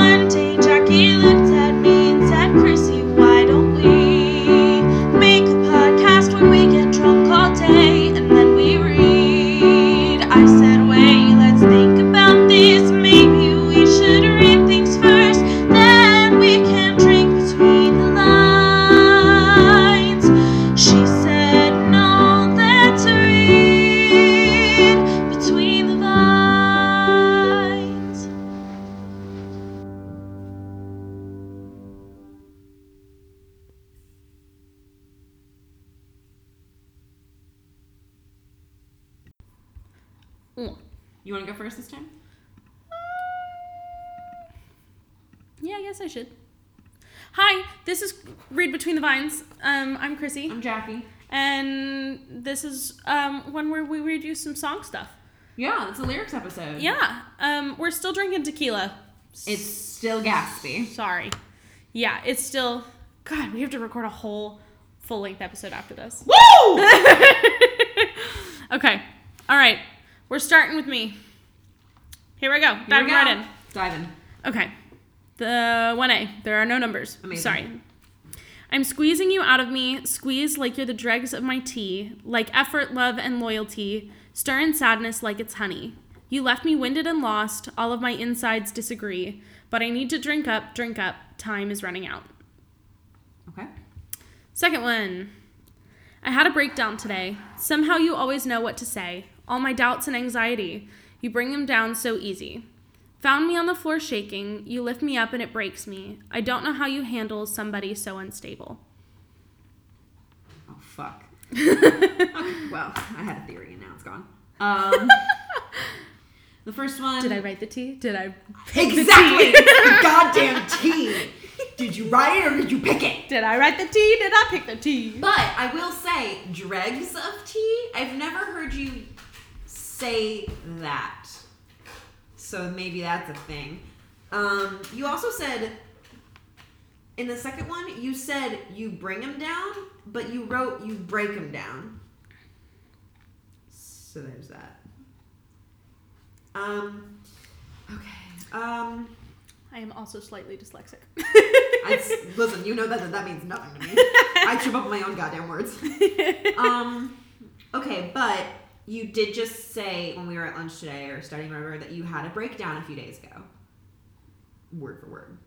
one day Um, I'm Chrissy, I'm Jackie. and this is um, one where we read you some song stuff. Yeah, it's a lyrics episode. Yeah, um, we're still drinking tequila. It's still Gatsby. Sorry. Yeah, it's still. God, we have to record a whole full length episode after this. Woo! okay, all right, we're starting with me. Here we go. Diving right in. Dive in. Okay. The 1A. There are no numbers. Amazing. Sorry. I'm squeezing you out of me, squeeze like you're the dregs of my tea, like effort, love, and loyalty, stir in sadness like it's honey. You left me winded and lost, all of my insides disagree, but I need to drink up, drink up, time is running out. Okay. Second one. I had a breakdown today. Somehow you always know what to say. All my doubts and anxiety, you bring them down so easy. Found me on the floor shaking. You lift me up and it breaks me. I don't know how you handle somebody so unstable. Oh fuck. well, I had a theory and now it's gone. Um, the first one. Did I write the T? Did I? Exactly. It's the goddamn T. Did you write it or did you pick it? Did I write the T? Did I pick the T? But I will say, dregs of tea. I've never heard you say that. So maybe that's a thing. Um, you also said in the second one, you said you bring them down, but you wrote you break them down. So there's that. Um, okay. Um, I am also slightly dyslexic. I, listen, you know that that means nothing to me. I trip up my own goddamn words. Um, okay, but you did just say when we were at lunch today or studying whatever that you had a breakdown a few days ago. Word for word.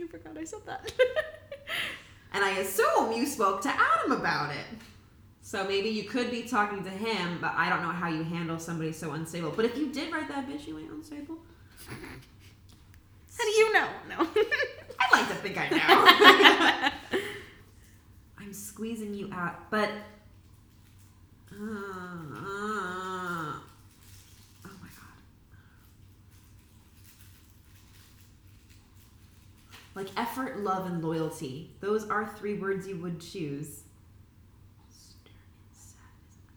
I forgot I said that. And I assume you spoke to Adam about it. So maybe you could be talking to him, but I don't know how you handle somebody so unstable. But if you did write that bitch, you ain't unstable. How do you know? No. I like to think I know. I'm squeezing you out, but. Uh, uh, oh my god. Like effort, love, and loyalty. Those are three words you would choose.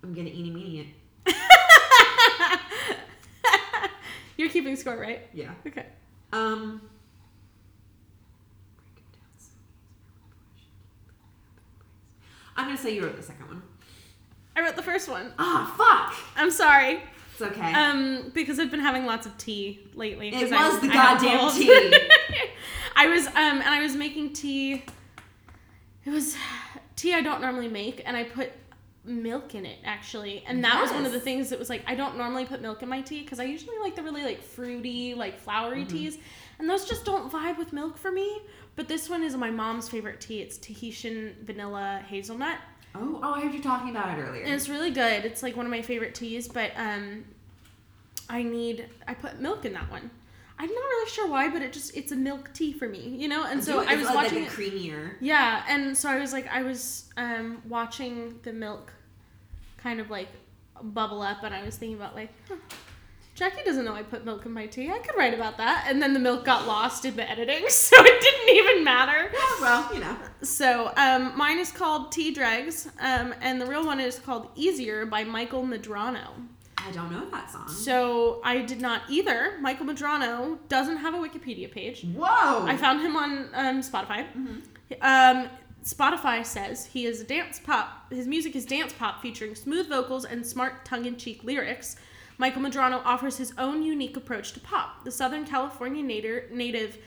I'm gonna eat immediate. You're keeping score, right? Yeah. Okay. Um. I'm gonna say you wrote the second one. I wrote the first one. Ah, fuck! I'm sorry. It's okay. Um, because I've been having lots of tea lately. It I- was the I have goddamn tea. I was um, and I was making tea. It was tea I don't normally make, and I put milk in it actually, and that was one of the things that was like I don't normally put milk in my tea because I usually like the really like fruity, like flowery Mm-hmm. teas, and those just don't vibe with milk for me. But this one is my mom's favorite tea. It's Tahitian vanilla hazelnut. Oh, oh, I heard you talking about it earlier. And it's really good. It's like one of my favorite teas, but um I need I put milk in that one. I'm not really sure why, but it just it's a milk tea for me, you know? And so It's I was like, watching like creamier. Yeah, and so I was like I was um watching the milk kind of like bubble up and I was thinking about like huh, Jackie doesn't know I put milk in my tea. I could write about that. And then the milk got lost in the editing, so it didn't even matter. Yeah, well, you know. So um, mine is called Tea Dregs, um, and the real one is called Easier by Michael Medrano. I don't know that song. So I did not either. Michael Medrano doesn't have a Wikipedia page. Whoa! I found him on um, Spotify. Um, Spotify says he is a dance pop. His music is dance pop featuring smooth vocals and smart tongue-in-cheek lyrics. Michael Medrano offers his own unique approach to pop. The Southern California native, native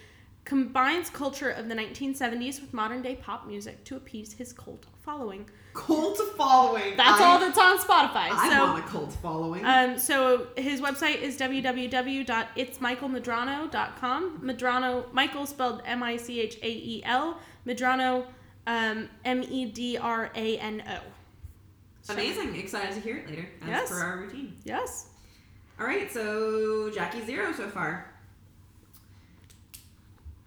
combines culture of the 1970s with modern day pop music to appease his cult following. Cult following. That's I- all that's on Spotify. I so want a cult following. um, so his website is www.itsmichaelmedrano.com. Medrano, Michael spelled M I C H A E L. Medrano, um, M E D R A N O. Amazing. Excited to hear it later. As Yes. for our routine. Yes. All right, so Jackie zero so far.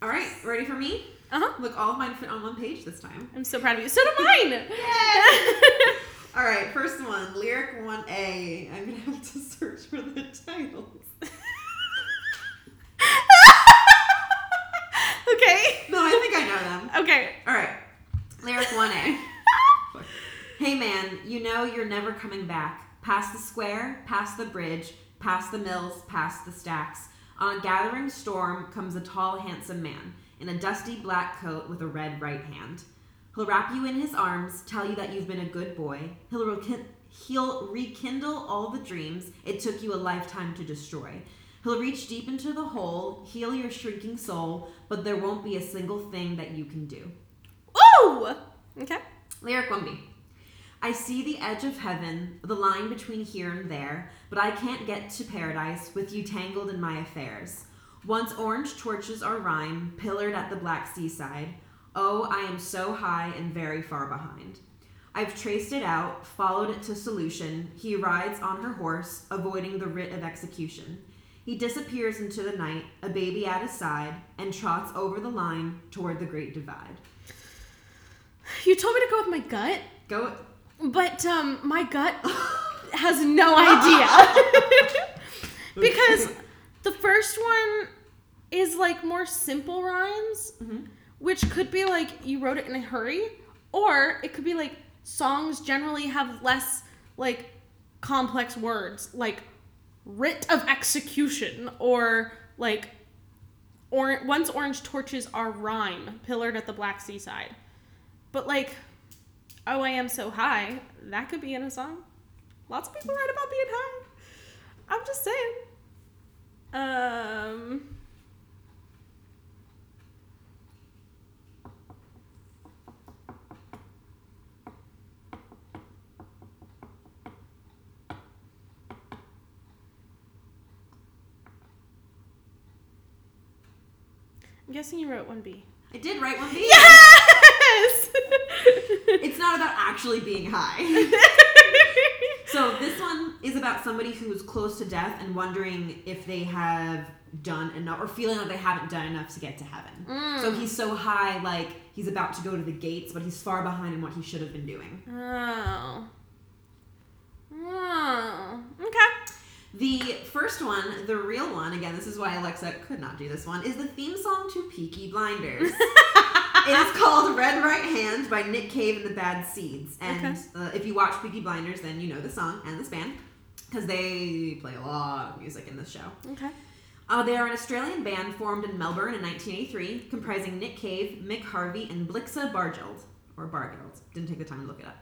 All right, ready for me? Uh huh. Look, all of mine fit on one page this time. I'm so proud of you. So do mine. Yay! All right, first one, lyric one A. I'm gonna have to search for the titles. okay. No, I think I know them. Okay. All right, lyric one A. Hey man, you know you're never coming back. Past the square, past the bridge, past the mills, past the stacks. On a gathering storm comes a tall, handsome man in a dusty black coat with a red right hand. He'll wrap you in his arms, tell you that you've been a good boy. He'll, rekin- he'll rekindle all the dreams it took you a lifetime to destroy. He'll reach deep into the hole, heal your shrinking soul, but there won't be a single thing that you can do. Ooh. Okay. Lyric 1B. I see the edge of heaven, the line between here and there, but I can't get to paradise with you tangled in my affairs. Once orange torches are rhyme, pillared at the black seaside. Oh, I am so high and very far behind. I've traced it out, followed it to solution. He rides on her horse, avoiding the writ of execution. He disappears into the night, a baby at his side, and trots over the line toward the great divide. You told me to go with my gut, Go. But um, my gut has no idea. because the first one is like more simple rhymes, Mhm. which could be like you wrote it in a hurry, or it could be like songs generally have less like complex words, like writ of execution, or like or once orange torches are rhyme, pillared at the black seaside. But like, oh, I am so high, that could be in a song. Lots of people write about being high. I'm just saying. Um. I'm guessing you wrote 1B. I did write one B. Yes! It's not about actually being high. so this one is about somebody who's close to death and wondering if they have done enough or feeling like they haven't done enough to get to heaven. Mm. So he's so high, like he's about to go to the gates, but he's far behind in what he should have been doing. Oh. Oh. Okay. The first one, the real one, again, this is why Alexa could not do this one, is the theme song to Peaky Blinders. it is called Red Right Hand by Nick Cave and the Bad Seeds. And Okay. uh, if you watch Peaky Blinders, then you know the song and this band because they play a lot of music in this show. Okay. Uh, they are an Australian band formed in Melbourne in 1983, comprising Nick Cave, Mick Harvey, and Blixa Bargeld. Or Bargeld. Didn't take the time to look it up.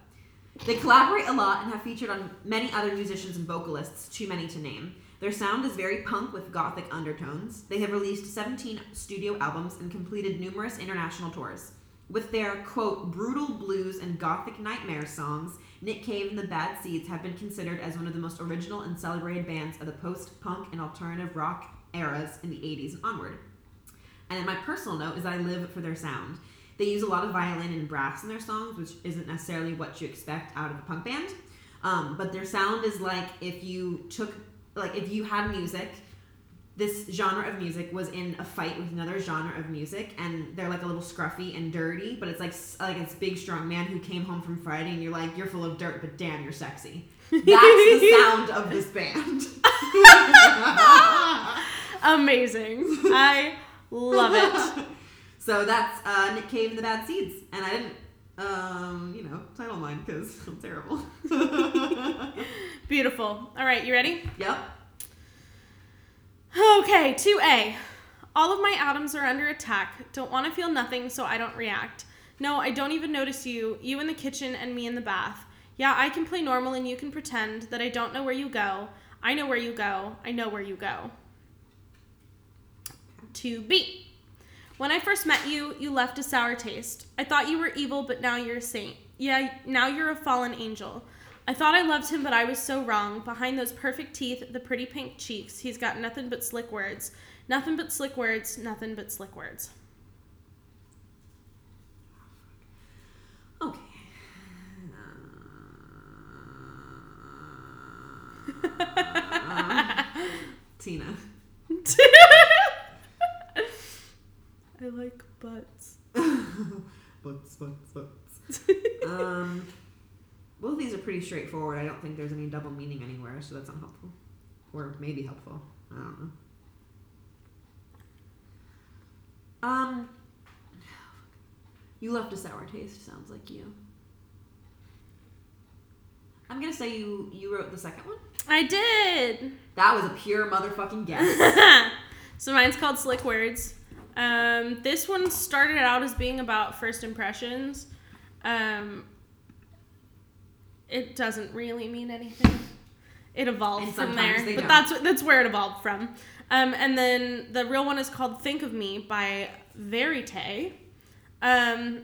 They collaborate a lot and have featured on many other musicians and vocalists, too many to name. Their sound is very punk with gothic undertones. They have released 17 studio albums and completed numerous international tours. With their, quote, brutal blues and gothic nightmare songs, Nick Cave and the Bad Seeds have been considered as one of the most original and celebrated bands of the post punk and alternative rock eras in the 80s and onward. And my personal note is that I live for their sound. They use a lot of violin and brass in their songs, which isn't necessarily what you expect out of a punk band. Um, but their sound is like if you took, like if you had music, this genre of music was in a fight with another genre of music, and they're like a little scruffy and dirty, but it's like like this big strong man who came home from Friday, and you're like, you're full of dirt, but damn, you're sexy. That's the sound of this band. Amazing. I love it. So that's uh, Nick Cave and the Bad Seeds, and I didn't, um, you know, title mine because I'm terrible. Beautiful. All right, you ready? yep. Okay, 2A. All of my atoms are under attack. Don't want to feel nothing, so I don't react. No, I don't even notice you. You in the kitchen and me in the bath. Yeah, I can play normal and you can pretend that I don't know where you go. I know where you go. I know where you go. To B. When I first met you, you left a sour taste. I thought you were evil, but now you're a saint. Yeah, now you're a fallen angel. I thought I loved him, but I was so wrong. Behind those perfect teeth, the pretty pink cheeks, he's got nothing but slick words. Nothing but slick words, nothing but slick words. Okay. Uh, Tina. I like butts. butts, butts, butts. um, both of these are pretty straightforward. I don't think there's any double meaning anywhere, so that's unhelpful. Or maybe helpful. I don't know. Um, you left a sour taste. Sounds like you. I'm gonna say you you wrote the second one. I did. That was a pure motherfucking guess. so mine's called Slick Words. Um, this one started out as being about first impressions. Um, it doesn't really mean anything. It evolved from there, but don't. that's that's where it evolved from. Um, and then the real one is called "Think of Me" by Verite. Um,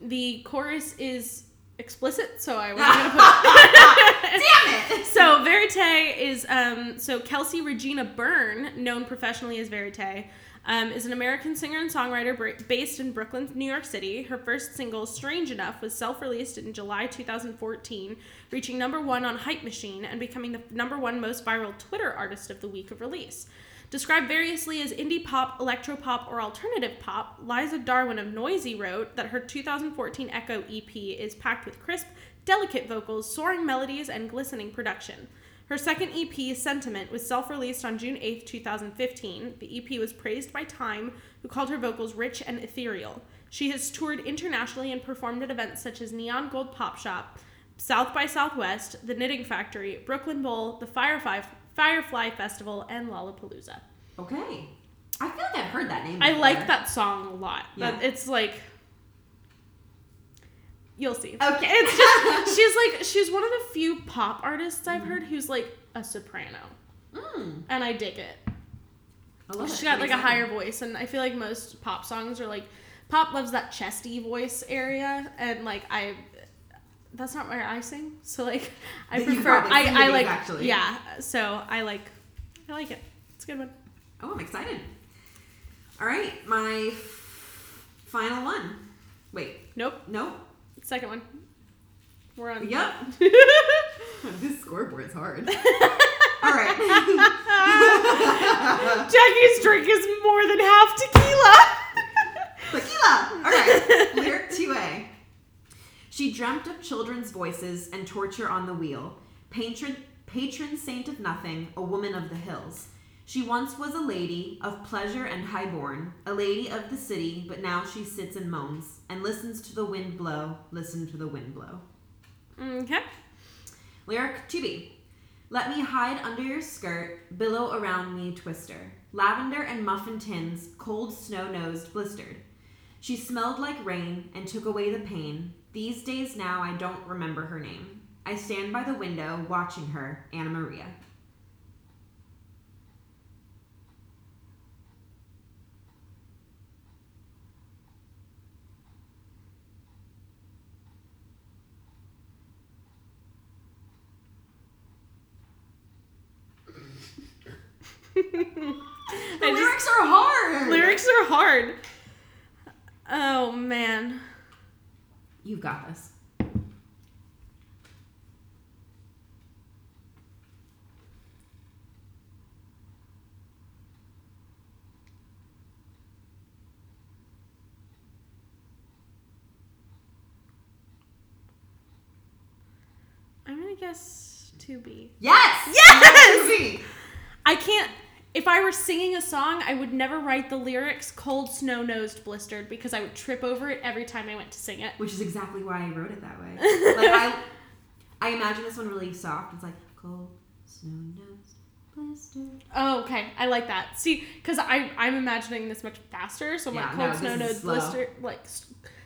the chorus is explicit, so I wasn't gonna put. Damn it! So Verite is um, so Kelsey Regina Byrne, known professionally as Verite, um, is an American singer and songwriter based in Brooklyn, New York City. Her first single, "Strange Enough," was self-released in July 2014, reaching number one on Hype Machine and becoming the number one most viral Twitter artist of the week of release. Described variously as indie pop, electro pop, or alternative pop, Liza Darwin of Noisey wrote that her 2014 Echo EP is packed with crisp, delicate vocals, soaring melodies, and glistening production. Her second EP, Sentiment, was self released on June 8, 2015. The EP was praised by Time, who called her vocals rich and ethereal. She has toured internationally and performed at events such as Neon Gold Pop Shop, South by Southwest, The Knitting Factory, Brooklyn Bowl, the Firefly, Firefly Festival, and Lollapalooza. Okay. I feel like I've heard that name. I like that song a lot. Yeah. That it's like you'll see. Okay. It's just she's like she's one of the few pop artists I've Mm-hmm. heard who's like a soprano. Mm, And I dig it. I love She's it. got like a higher voice and I feel like most pop songs are like pop loves that chesty voice area and like I that's not where I sing. So like I you prefer I, I like actually. yeah. So I like I like it. It's a good one. Oh, I'm excited. All right, my f- final one. Wait, Nope. nope. Second one. We're on Yep. this scoreboard's hard. All right. Jackie's drink is more than half tequila. Tequila. All right. Lyric 2A. She dreamt of children's voices and torture on the wheel. Patron, patron saint of nothing, a woman of the hills. She once was a lady of pleasure and highborn, a lady of the city, but now she sits and moans and listens to the wind blow, listen to the wind blow. Okay. Lyric 2B. Let me hide under your skirt, billow around me, twister. Lavender and muffin tins, cold snow nosed, blistered. She smelled like rain and took away the pain. These days now I don't remember her name. I stand by the window watching her, Anna Maria. I just- lyrics are hard. lyrics are hard. Oh man. You've got this. I'm gonna guess to be. Yes. Yes! Lyric 2B. I can't. If I were singing a song, I would never write the lyrics "cold, snow nosed, blistered" because I would trip over it every time I went to sing it. which is exactly why I wrote it that way. like I, I imagine this one really soft. It's like cold snow nosed, blistered. Oh, okay. I like that. See, because I I'm imagining this much faster, so I'm Yeah, like no, cold, snow nosed, blistered, like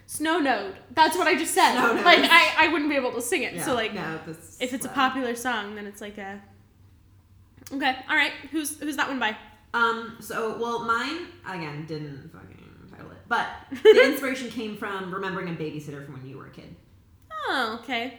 Snow Node. That's what I just said. Snow Node. Like I, I wouldn't be able to sing it. Yeah, so like no, if it's a popular song, then it's like a Okay, all right. Who's who's that one by? Um, so, well, mine, again, didn't fucking title it. But the inspiration came from remembering a babysitter from when you were a kid. Oh, okay.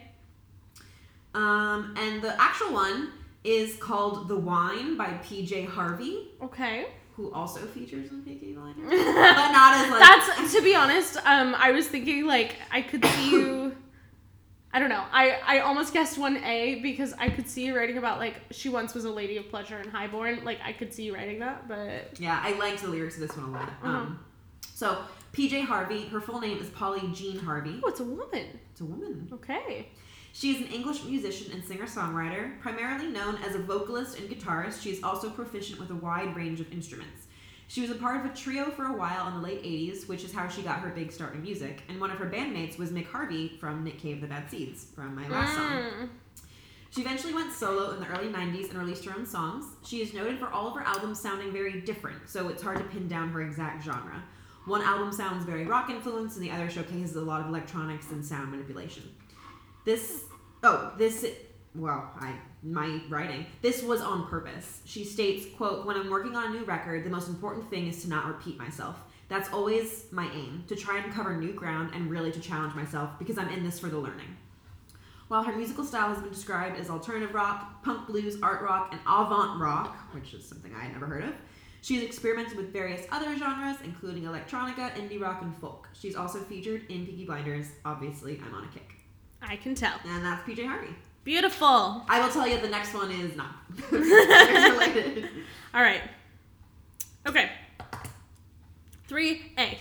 Um, and the actual one is called The Wine by PJ Harvey, Okay. who also features in Peaky Blinders. but not as like. That's to be honest, um, I was thinking like I could see you I don't know. I, I almost guessed one A because I could see you writing about like she once was a lady of pleasure and highborn. Like I could see you writing that, but Yeah, I liked the lyrics of this one a lot. Uh-huh. Um, so, PJ Harvey, her full name is Polly Jean Harvey. oh, it's a woman. It's a woman. Okay. She is an English musician and singer songwriter, primarily known as a vocalist and guitarist. She is also proficient with a wide range of instruments. She was a part of a trio for a while in the late 80s, which is how she got her big start in music. And one of her bandmates was Mick Harvey from Nick Cave the Bad Seeds, from my last song. Mm. She eventually went solo in the early 90s and released her own songs. She is noted for all of her albums sounding very different, so it's hard to pin down her exact genre. One album sounds very rock influenced, and the other showcases a lot of electronics and sound manipulation. This, oh, this, well, I, my writing, this was on purpose. She states, quote, when I'm working on a new record, the most important thing is to not repeat myself. That's always my aim, to try and cover new ground and really to challenge myself because I'm in this for the learning. While her musical style has been described as alternative rock, punk blues, art rock, and avant rock, which is something I had never heard of, she's experimented with various other genres, including electronica, indie rock, and folk. She's also featured in Peaky Blinders. Obviously, I'm on a kick. I can tell. And that's PJ Harvey. Beautiful. I will tell you the next one is not related. All right. Okay. 3A.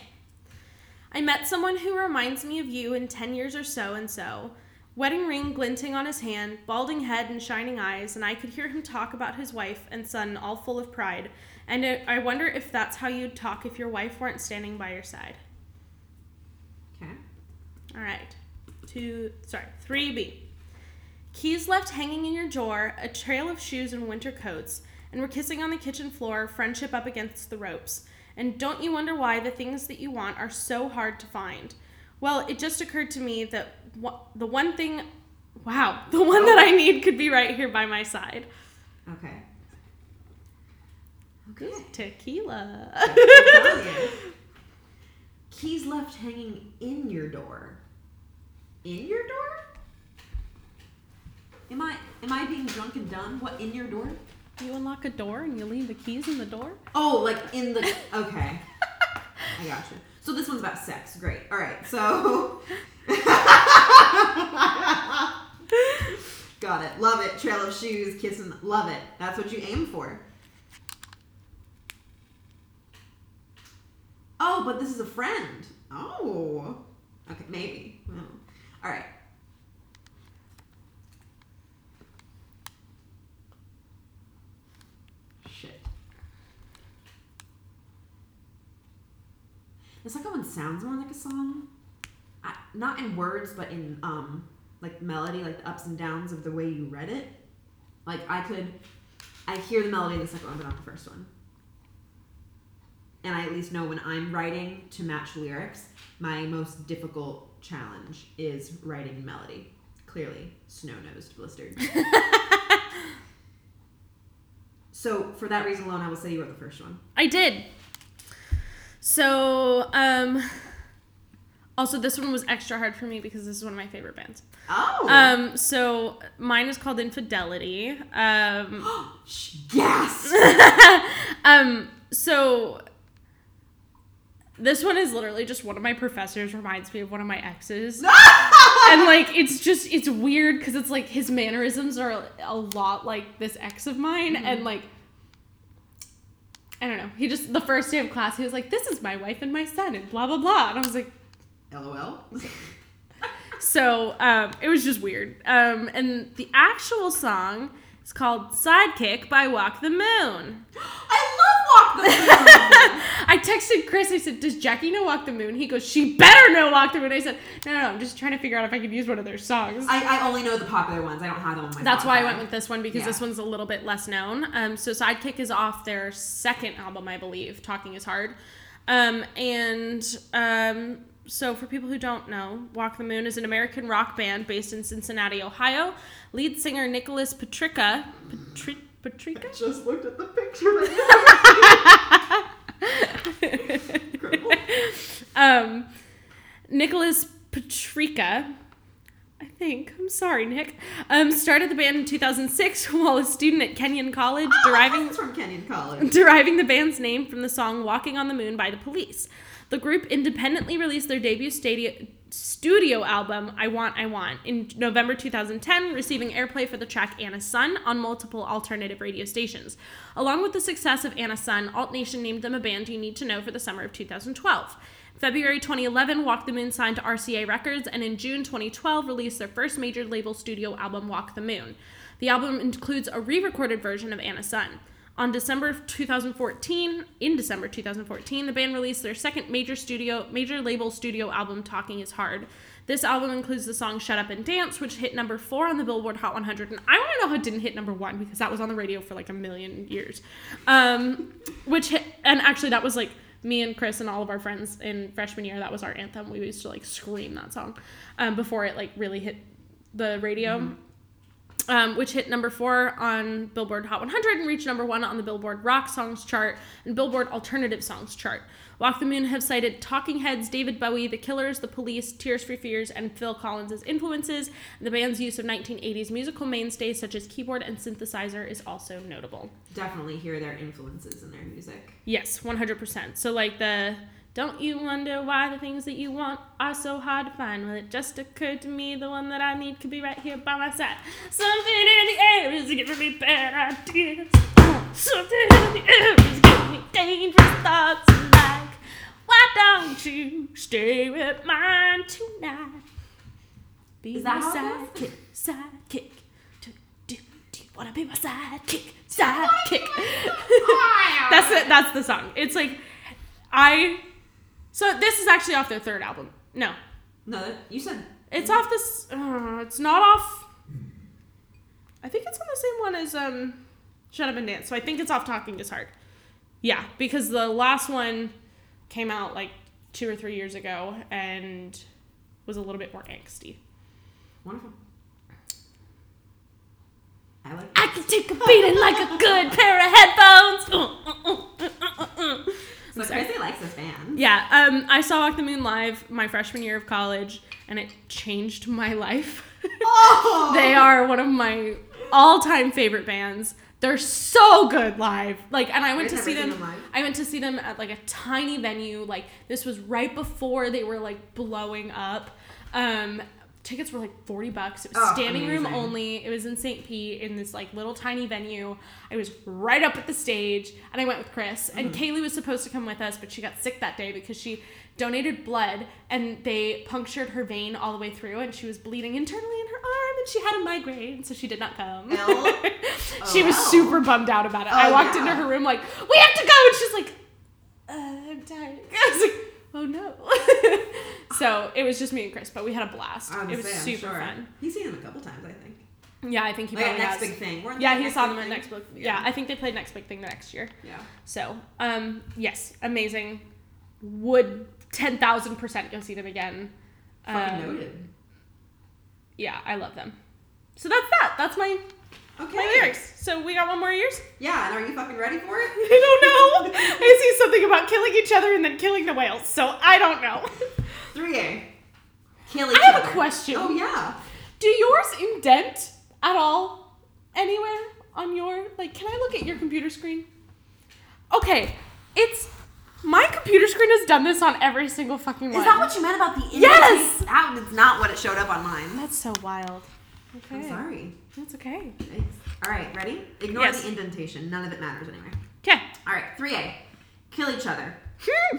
I met someone who reminds me of you in 10 years or so and so. Wedding ring glinting on his hand, balding head and shining eyes, and I could hear him talk about his wife and son all full of pride. And it, I wonder if that's how you'd talk if your wife weren't standing by your side. Okay. All right. Two, sorry, 3B. Keys left hanging in your drawer, a trail of shoes and winter coats, and we're kissing on the kitchen floor, friendship up against the ropes. And don't you wonder why the things that you want are so hard to find? Well, it just occurred to me that the one thing, wow, the one that I oh. need could be right here by my side. Okay. Okay. Tequila. I'm telling you. Keys left hanging in your door. In your door? Am I am I being drunk and dumb? What in your door? you unlock a door and you leave the keys in the door? Oh, like in the okay. I got you. So this one's about sex. Great. All right. So got it. Love it. Trail of shoes, kissing. Love it. That's what you aim for. Oh, but this is a friend. Oh. Okay, maybe. Oh. All right. It's second one sounds more like a song. I, not in words, but in um like melody, like the ups and downs of the way you read it. Like I could, I hear the melody in the second one, but not the first one. And I at least know when I'm writing to match lyrics, my most difficult challenge is writing melody. Clearly, snow nosed blistered. so for that reason alone, I will say you wrote the first one. I did. So, um, also this one was extra hard for me because this is one of my favorite bands. Oh. Um, so mine is called Infidelity. Um, yes. um, so this one is literally just one of my professors reminds me of one of my exes. and like it's just it's weird because it's like his mannerisms are a lot like this ex of mine and like I don't know. He just the first day of class he was like, "This is my wife and my son," and blah blah blah, and I was like, LOL. so um, it was just weird. Um, and the actual song is called "Sidekick" by Walk the Moon. I love Walk the Moon. I texted Chris. I said, "Does Jackie know Walk the Moon?" He goes, "She better know Walk the Moon." I said, "No, no, no. I'm just trying to figure out if I could use one of their songs." I, I only know the popular ones. I don't have them on my That's why I went with this one because Yeah. this one's a little bit less known. Um, so Sidekick is off their second album, I believe. Talking is hard, um, and um, so for people who don't know, Walk the Moon is an American rock band based in Cincinnati, Ohio. Lead singer Nicholas Petricca, Patri, Petricca? Just looked at the picture. um, Nicholas Petricca, I think. I'm sorry, Nick. Um, started the band in 2006 while a student at Kenyon College, deriving from Kenyon College. deriving the band's name from the song Walking on the Moon by the Police. The group independently released their debut studio album, I Want, I Want, in November 2010, receiving airplay for the track Anna Sun on multiple alternative radio stations. Along with the success of Anna Sun, Alt Nation named them a band you need to know for the summer of 2012. February 2011, Walk the Moon signed to RCA Records, and in June 2012, released their first major label studio album, Walk the Moon. The album includes a re recorded version of Anna Sun. On December 2014, in December 2014, the band released their second major studio, major label studio album, Talking Is Hard. This album includes the song "Shut Up and Dance," which hit number four on the Billboard Hot 100, and I want to know how it didn't hit number one because that was on the radio for like a million years. Um, which hit, and actually that was like me and Chris and all of our friends in freshman year. That was our anthem. We used to like scream that song um, before it like really hit the radio um, which hit number four on Billboard Hot 100 and reached number one on the Billboard Rock Songs chart and Billboard Alternative Songs chart. Walk the Moon have cited Talking Heads, David Bowie, The Killers, The Police, Tears for Fears, and Phil Collins as influences. The band's use of 1980s musical mainstays such as keyboard and synthesizer is also notable. Definitely hear their influences in their music. Yes, 100%. So, like the don't you wonder why the things that you want are so hard to find? Well, it just occurred to me the one that I need could be right here by my side. Something in the air is giving me bad ideas. Something in the air is giving me dangerous thoughts like, why don't you stay with mine tonight? Be Is my sidekick, sidekick. Do, do, do you wanna be my sidekick, sidekick? that's it. That's the song. It's like I. So this is actually off their third album. No, No, you said it's off this. Uh, it's not off. I think it's on the same one as um, Shut Up and Dance. So I think it's off Talking Is Hard. Yeah, because the last one came out like two or three years ago and was a little bit more angsty. wonderful. I like. I can take a beating like a good pair of headphones. Uh. So. Chrissy likes this band. Yeah, um, I saw Walk the Moon live my freshman year of college, and it changed my life. Oh! they are one of my all-time favorite bands. They're so good live. Like, and I went I've to see them. them. I went to see them at like a tiny venue. Like, this was right before they were like blowing up. Um, tickets were like forty bucks. It was Oh, standing room only. It was in St. Pete in this like little tiny venue. I was right up at the stage, and I went with Chris. And Mm-hmm. Kaylee was supposed to come with us, but she got sick that day because she donated blood, and they punctured her vein all the way through, and she was bleeding internally in her arm, and she had a migraine, so she did not come. Ill? she was Oh, super bummed out about it. I Oh, walked yeah. into her room like, "We have to go," and she's like, uh, "I'm tired." I was like, "Oh no." so it was just me and Chris, but we had a blast. Was It was I'm super sure. fun. He's seen them a couple times, I think. Yeah, I think he Like probably next has. big thing. Yeah, he saw them at next book. Yeah. Yeah. I think they played next big thing the next year. Yeah. So, um, yes, amazing. Would ten thousand percent go see them again. Fucking Um, noted. Yeah, I love them. So that's that. That's my Okay. my lyrics. So we got one more years? Yeah, and are you fucking ready for it? I don't know. I see something about killing each other and then killing the whales. So I don't know. 3A. Kill each I have a question. Oh, yeah. Do yours indent at all anywhere on your like? Can I look at your computer screen? Okay, it's my computer screen has done this on every single fucking one. Is that what you meant about the indentation? Yes! That is not what it showed up on mine. That's so wild. Okay, I'm sorry. that's okay. All right, ready? Ignore Yes. the indentation. None of it matters anyway. Okay. All right, 3A. Kill each other.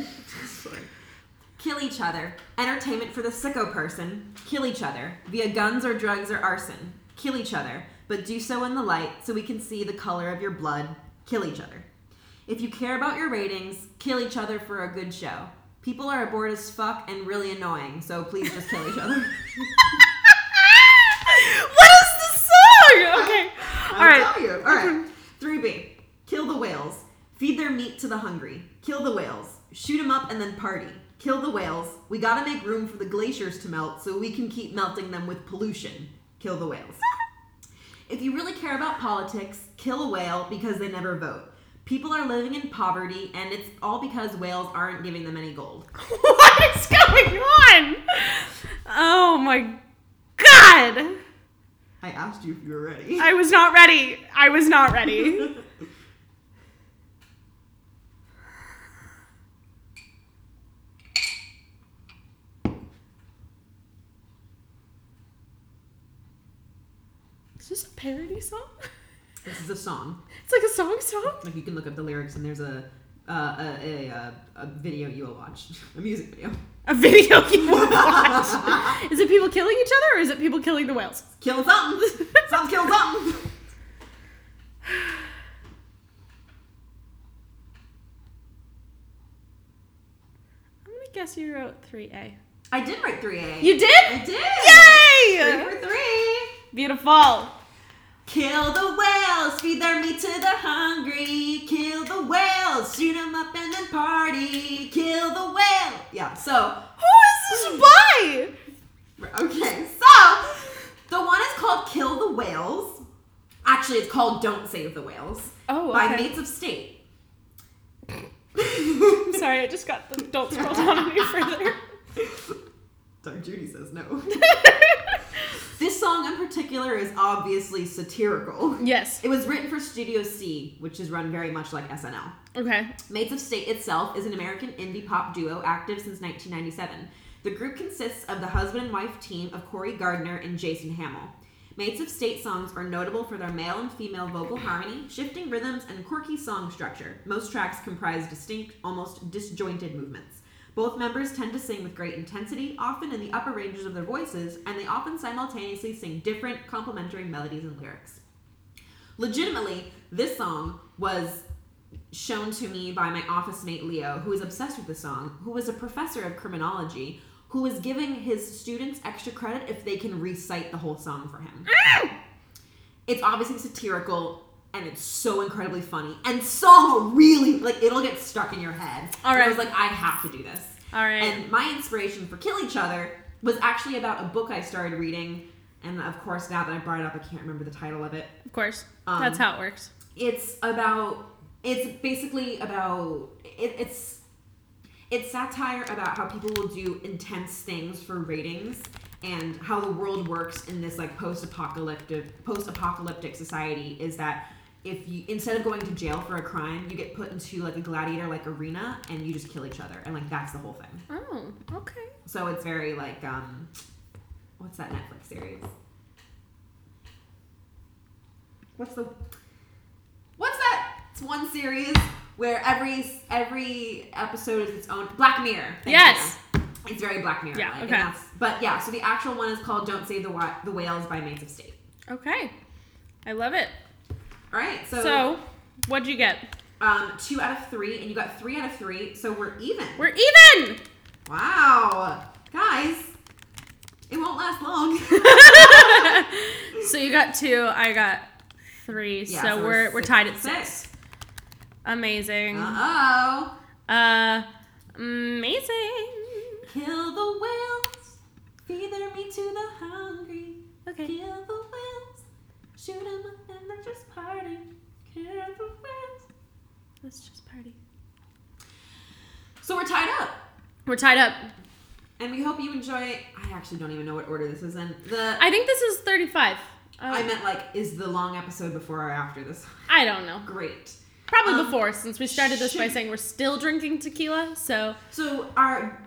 Kill each other. Entertainment for the sicko person. Kill each other. Via guns or drugs or arson. Kill each other. But do so in the light so we can see the color of your blood. Kill each other. If you care about your ratings, kill each other for a good show. People are bored as fuck and really annoying, so please just kill each other. what is the song? Okay. I'll All right. tell you. All right. Mm-hmm. 3B. Kill the whales. Feed their meat to the hungry. Kill the whales. Shoot 'em up and then party. Kill the whales. We gotta make room for the glaciers to melt so we can keep melting them with pollution. Kill the whales. If you really care about politics, kill a whale because they never vote. People are living in poverty, and it's all because whales aren't giving them any gold. what is going on? Oh my god! I asked you if you were ready. I was not ready. I was not ready. Is this a parody song? this is a song. It's like a song song? Like you can look up the lyrics, and there's a uh, a, a, a, a video you will watch, a music video. A video you will watch. is it people killing each other or is it people killing the whales? Kill something. Something's killing something. I'm gonna guess you wrote 3A. I did write 3A. You did? I did. Yay! Three for three. Beautiful. Kill the whales, feed their meat to the hungry. Kill the whales, shoot 'em up and then party. Kill the whale. Yeah, so, Who is this hmm. by? okay, so the one is called Kill the Whales. Actually, it's called Don't Save the Whales Oh, by okay. Mates of State. Sorry, I just got the. Don't scroll down any further. Doug Judy says no. this song in particular is obviously satirical. yes. It was written for Studio C, which is run very much like SNL. Okay. Mates of State itself is an American indie pop duo active since 1997. The group consists of the husband and wife team of Kori Gardner and Jason Hammel. Mates of State songs are notable for their male and female vocal harmony, shifting rhythms, and quirky song structure. Most tracks comprise distinct, almost disjointed movements. Both members tend to sing with great intensity, often in the upper ranges of their voices, and they often simultaneously sing different, complementary melodies and lyrics. Legitimately, this song was shown to me by my office mate Leo, who is obsessed with the song, who was a professor of criminology, who was giving his students extra credit if they can recite the whole song for him. It's obviously satirical and it's so incredibly funny and so really like it'll get stuck in your head. All right, And I was like, I have to do this. All right. And my inspiration for Kill Each Other was actually about a book I started reading, and of course now that I brought it up, I can't remember the title of it of course. Um, That's how it works. it's about it's basically about it, it's it's satire about how people will do intense things for ratings and how the world works in this like post-apocalyptic post-apocalyptic society is that if you instead of going to jail for a crime you get put into like a gladiator like arena and you just kill each other and like that's the whole thing Oh, okay. so it's very like um what's that netflix series what's the what's that it's one series where every every episode is its own black mirror Yes. you. it's very black mirror Yeah, okay. but yeah so the actual one is called don't save the Wa- the whales by mates of state Okay. I love it. All right so, So, what'd you get? um two out of three and you got three out of three so we're even We're even! wow guys it won't last long so you got two, I got three. Yeah, so, so we're six- we're tied at six. six. Amazing. uh-oh Uh amazing. Kill the whales, feed their meat to the hungry. Okay. Kill the whales, shoot 'em up and then just party. Whales. Let's just party. So we're tied up, We're tied up. and we hope you enjoy. I actually don't even know what order this is in. The I think this is 35. Uh, I meant like, is the long episode before or after this? I don't know. Great. Probably Um, before, since we started this by saying we're still drinking tequila. So, So our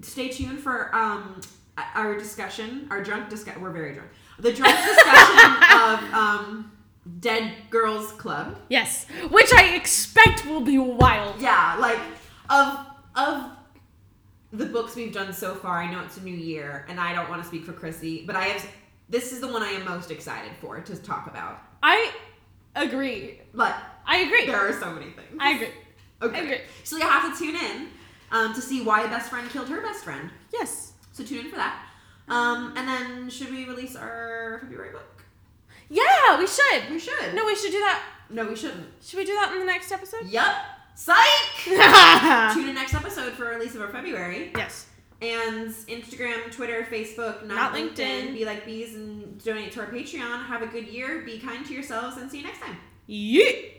stay tuned for um our discussion, our drunk discussion. We're very drunk. The drunk discussion of um Dead Girls Club. yes. Which I expect will be wild. yeah like of of the books we've done so far i know it's a new year and i don't want to speak for chrissy but i have this is the one i am most excited for to talk about I agree. but I agree. there are so many things I agree. okay I agree. so you have to tune in um, to see why a best friend killed her best friend Yes. so tune in for that um, and then should we release our february book Yeah, we should. we should No, we should do that No, we shouldn't. Should we do that in the next episode? Yup. Psych! Tune in next episode for release of our February. Yes. And Instagram, Twitter, Facebook, not, Not LinkedIn. LinkedIn. Be like bees and donate to our Patreon. Have a good year. Be kind to yourselves and see you next time. Yeet.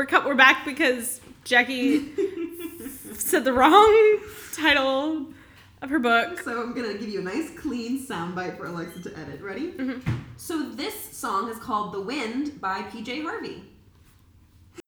We're cut. We're back because Jackie said the wrong title of her book. So I'm gonna give you a nice clean soundbite for Alexa to edit. Ready? Mhm. So this song is called "The Wind" by PJ Harvey.